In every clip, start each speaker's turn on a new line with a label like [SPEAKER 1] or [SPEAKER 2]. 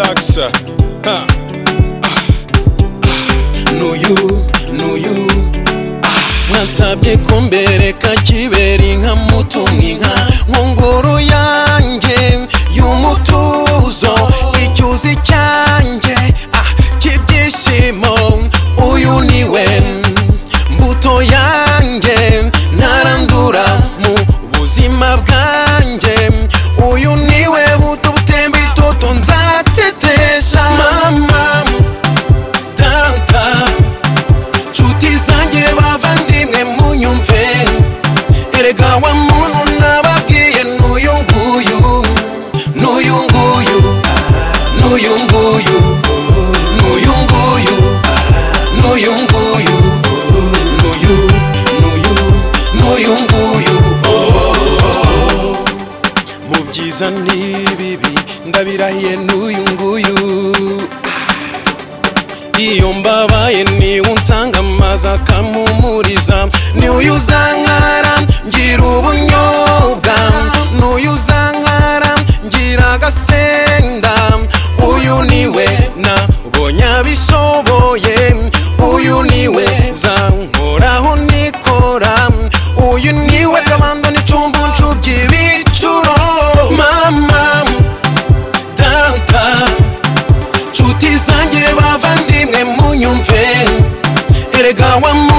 [SPEAKER 1] relaxa nuyu nuyu mwansabye kumbereka kibera inka mutumwe inka nkongoro yanjye y'umutu ibyiza n'ibibi ndabirahiye n'uyu nguyu iyo mbabaye niwe unsanga amazi akampumuriza niwe uzankara ngira ubunyobwa n'uyu uzankara ngira agasenda uyu niwe nabonye abishoboye nshuti zange bava ndimwe munyumve erega wam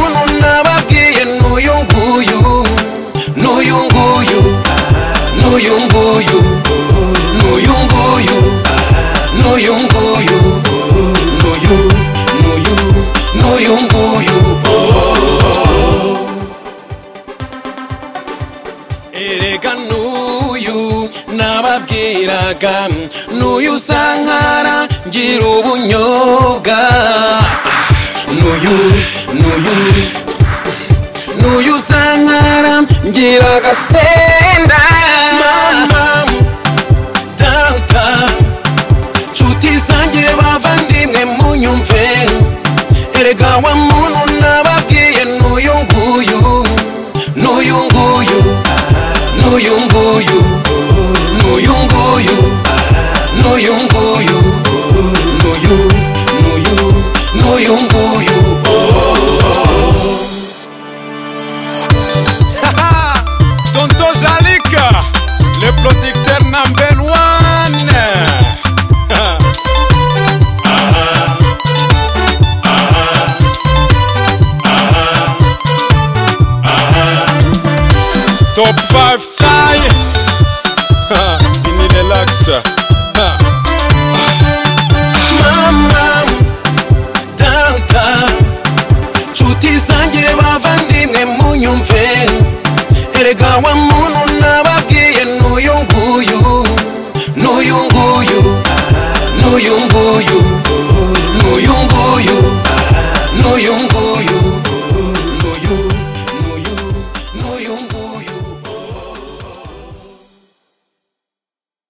[SPEAKER 1] bagiraga nuyu sankara ngira ubunyobwa nuyu sankara ngira agasenda gawa munu nababwiye nuyu nguyu nuyu nguyu nuyu nguyu, nuyu nguyu. noyongoyo noyongoyo noyo noyo
[SPEAKER 2] noyongoyo tonto jalik le producteur number one
[SPEAKER 1] Top 5 sai gangsta. erega wa munu nababwiye nuyunguyu nuyunguyu nuyunguyu